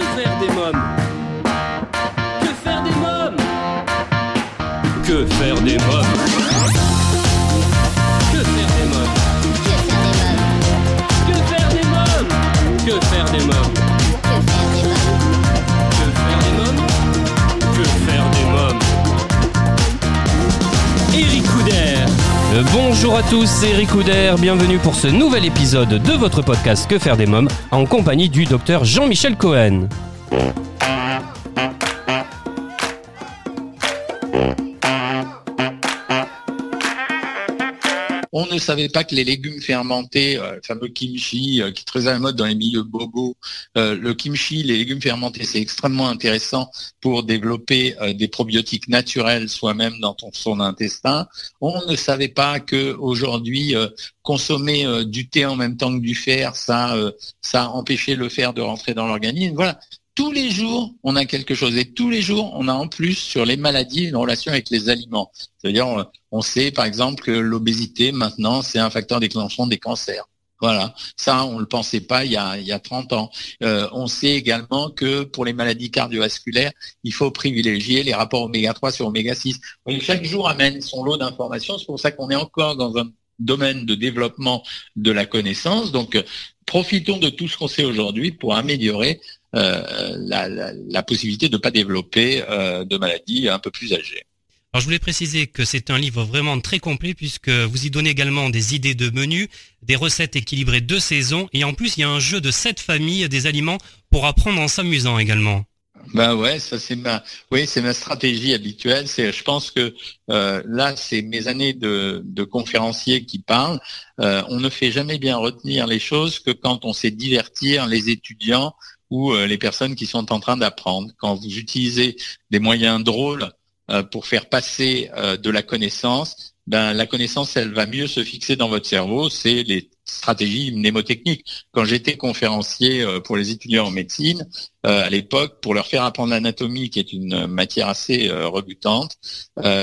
Faire des mômes? Bonjour à tous, c'est Eric Couder, bienvenue pour ce nouvel épisode de votre podcast Que faire des mômes en compagnie du docteur Jean-Michel Cohen. On ne savait pas que les légumes fermentés, euh, le fameux kimchi, euh, qui est à la mode dans les milieux bobos, euh, le kimchi, les légumes fermentés, c'est extrêmement intéressant pour développer des probiotiques naturels soi-même dans son intestin. On ne savait pas que aujourd'hui consommer du thé en même temps que du fer, ça, ça empêchait le fer de rentrer dans l'organisme. Voilà. Tous les jours, on a quelque chose. Et tous les jours, on a en plus sur les maladies une relation avec les aliments. C'est-à-dire, on, sait par exemple que l'obésité, maintenant, c'est un facteur déclenchant des cancers. Voilà, ça on le pensait pas il y a, il y a 30 ans. Euh, on sait également que pour les maladies cardiovasculaires, il faut privilégier les rapports oméga 3 sur oméga 6. Vous voyez, chaque jour amène son lot d'informations, c'est pour ça qu'on est encore dans un domaine de développement de la connaissance. Donc profitons de tout ce qu'on sait aujourd'hui pour améliorer la, la, la possibilité de ne pas développer euh, de maladies un peu plus âgées. Alors je voulais préciser que c'est un livre vraiment très complet puisque vous y donnez également des idées de menus, des recettes équilibrées de saison et en plus il y a un jeu de sept familles des aliments pour apprendre en s'amusant également. Ben ouais, ça c'est ma, oui, c'est ma stratégie habituelle. C'est, je pense que euh, là, c'est mes années de, de conférencier qui parlent. Euh, on ne fait jamais bien retenir les choses que quand on sait divertir les étudiants ou euh, les personnes qui sont en train d'apprendre. Quand vous utilisez des moyens drôles euh, pour faire passer euh, de la connaissance, ben la connaissance, elle va mieux se fixer dans votre cerveau. C'est les stratégies mnémotechniques. Quand j'étais conférencier euh, pour les étudiants en médecine, euh, à l'époque, pour leur faire apprendre l'anatomie, qui est une matière assez euh, rebutante,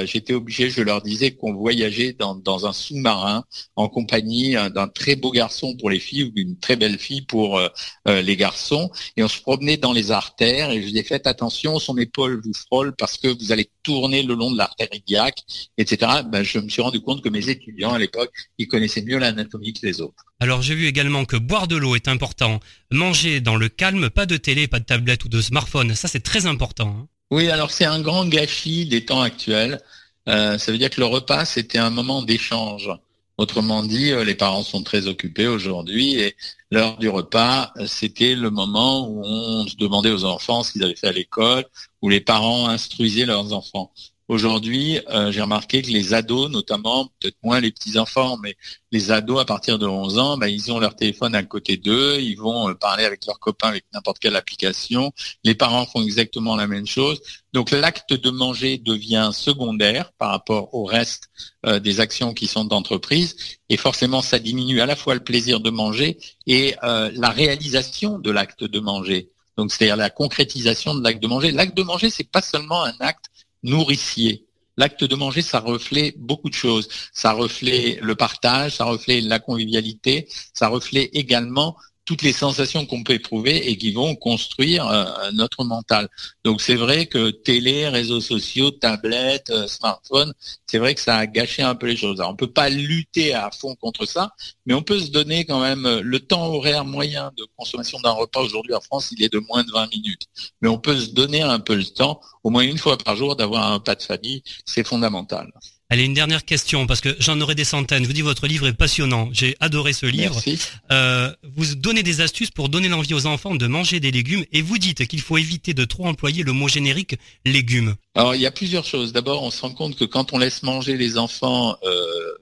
j'étais obligé, je leur disais qu'on voyageait dans, dans un sous-marin en compagnie d'un très beau garçon pour les filles ou d'une très belle fille pour les garçons, et on se promenait dans les artères, et je disais faites attention, son épaule vous frôle parce que vous allez tourner le long de l'artère iliaque, etc. Ben, je me suis rendu compte que mes étudiants à l'époque, ils connaissaient mieux l'anatomie que les autres. Alors j'ai vu également que boire de l'eau est important, manger dans le calme, pas de télé, pas de tablette ou de smartphone, ça c'est très important. hein. Oui, alors c'est un grand gâchis des temps actuels. Euh, ça veut dire que le repas, c'était un moment d'échange. Autrement dit, euh, les parents sont très occupés aujourd'hui et l'heure du repas, euh, c'était le moment où on se demandait aux enfants ce qu'ils avaient fait à l'école, où les parents instruisaient leurs enfants. Aujourd'hui, euh, j'ai remarqué que les ados, notamment, peut-être moins les petits-enfants, mais les ados à partir de 11 ans, ben, ils ont leur téléphone à côté d'eux, ils vont euh, parler avec leurs copains avec n'importe quelle application. Les parents font exactement la même chose. Donc l'acte de manger devient secondaire par rapport au reste euh, des actions qui sont d'entreprise et forcément ça diminue à la fois le plaisir de manger et euh, la réalisation de l'acte de manger. Donc c'est-à-dire la concrétisation de l'acte de manger. L'acte de manger, c'est pas seulement un acte nourricier. L'acte de manger, ça reflète beaucoup de choses. Ça reflète le partage, ça reflète la convivialité, ça reflète également toutes les sensations qu'on peut éprouver et qui vont construire euh, notre mental. Donc c'est vrai que télé, réseaux sociaux, tablettes, euh, smartphones, c'est vrai que ça a gâché un peu les choses. Alors, on peut pas lutter à fond contre ça, mais on peut se donner quand même euh, le temps horaire moyen de consommation d'un repas aujourd'hui en France, il est de moins de 20 minutes. Mais on peut se donner un peu le temps, au moins une fois par jour, d'avoir un repas de famille, c'est fondamental. Allez, une dernière question, parce que j'en aurai des centaines. Je vous dis, votre livre est passionnant. J'ai adoré ce livre. Merci. Euh, vous donnez des astuces pour donner l'envie aux enfants de manger des légumes et vous dites qu'il faut éviter de trop employer le mot générique légumes. Alors, il y a plusieurs choses. D'abord, on se rend compte que quand on laisse manger les enfants, euh,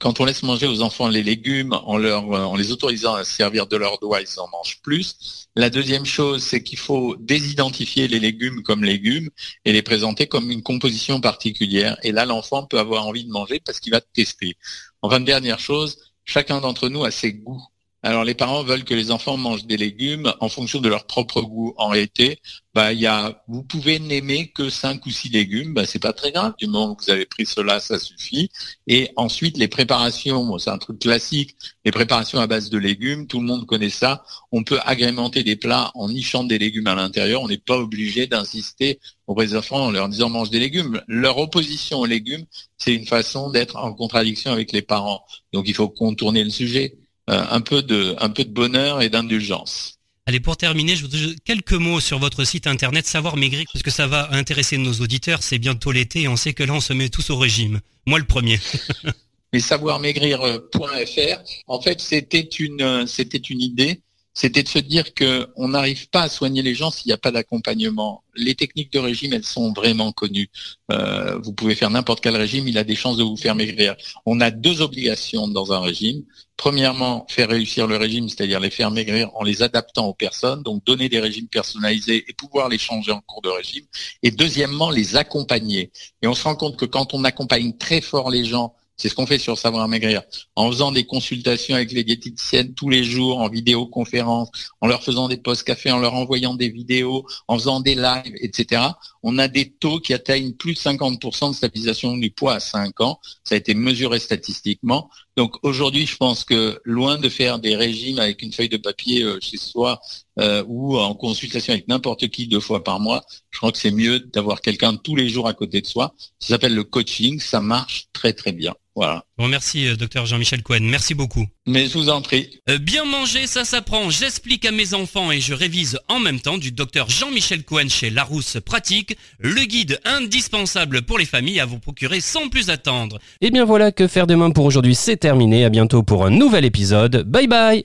quand on laisse manger aux enfants les légumes en, leur, en les autorisant à se servir de leurs doigts, ils en mangent plus. La deuxième chose, c'est qu'il faut désidentifier les légumes comme légumes et les présenter comme une composition particulière. Et là, l'enfant peut avoir envie de manger parce qu'il va tester. Enfin, dernière chose, chacun d'entre nous a ses goûts. Alors les parents veulent que les enfants mangent des légumes en fonction de leur propre goût. En réalité, bah, il y a, vous pouvez n'aimer que cinq ou six légumes, bah, c'est pas très grave. Du moment que vous avez pris cela, ça suffit. Et ensuite, les préparations, c'est un truc classique, les préparations à base de légumes, tout le monde connaît ça. On peut agrémenter des plats en nichant des légumes à l'intérieur. On n'est pas obligé d'insister auprès des enfants en leur disant mange des légumes. Leur opposition aux légumes, c'est une façon d'être en contradiction avec les parents. Donc il faut contourner le sujet. Euh, un peu de un peu de bonheur et d'indulgence. Allez, pour terminer, je voudrais quelques mots sur votre site internet Savoir Maigrir, parce que ça va intéresser nos auditeurs. C'est bientôt l'été et on sait que là, on se met tous au régime. Moi, le premier. Mais savoirmaigrir.fr, en fait, c'était une, c'était une idée c'était de se dire qu'on n'arrive pas à soigner les gens s'il n'y a pas d'accompagnement. Les techniques de régime, elles sont vraiment connues. Euh, vous pouvez faire n'importe quel régime, il a des chances de vous faire maigrir. On a deux obligations dans un régime. Premièrement, faire réussir le régime, c'est-à-dire les faire maigrir en les adaptant aux personnes, donc donner des régimes personnalisés et pouvoir les changer en cours de régime. Et deuxièmement, les accompagner. Et on se rend compte que quand on accompagne très fort les gens c'est ce qu'on fait sur Savoir Maigrir. En faisant des consultations avec les diététiciennes tous les jours, en vidéoconférence, en leur faisant des posts café, en leur envoyant des vidéos, en faisant des lives, etc. On a des taux qui atteignent plus de 50% de stabilisation du poids à 5 ans. Ça a été mesuré statistiquement. Donc aujourd'hui, je pense que loin de faire des régimes avec une feuille de papier euh, chez soi euh, ou en consultation avec n'importe qui deux fois par mois, je crois que c'est mieux d'avoir quelqu'un tous les jours à côté de soi. Ça s'appelle le coaching, ça marche très très bien. Voilà. Bon, merci, euh, docteur Jean-Michel Cohen. Merci beaucoup. Mais je vous en prie. Euh, bien manger, ça s'apprend. J'explique à mes enfants et je révise en même temps du docteur Jean-Michel Cohen chez Larousse Pratique, le guide indispensable pour les familles à vous procurer sans plus attendre. Et eh bien voilà que faire des mains pour aujourd'hui, c'est terminé. À bientôt pour un nouvel épisode. Bye bye.